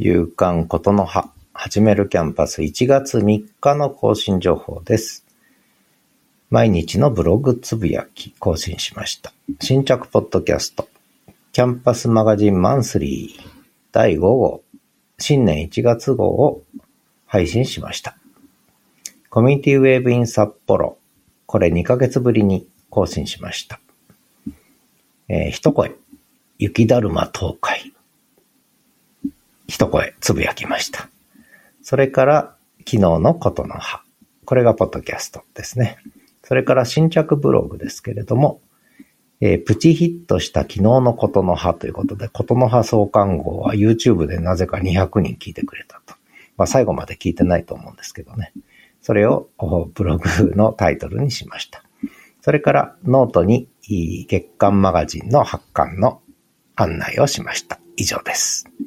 夕刊ことの葉、始めるキャンパス1月3日の更新情報です。毎日のブログつぶやき更新しました。新着ポッドキャスト、キャンパスマガジンマンスリー第5号、新年1月号を配信しました。コミュニティウェーブイン札幌、これ2ヶ月ぶりに更新しました。えー一声、雪だるま東海。一声つぶやきました。それから、昨日のことの葉。これがポッドキャストですね。それから新着ブログですけれども、えープチヒットした昨日のことの葉ということで、ことの葉創刊号は YouTube でなぜか200人聞いてくれたと。まあ最後まで聞いてないと思うんですけどね。それをブログのタイトルにしました。それからノートに月刊マガジンの発刊の案内をしました。以上です。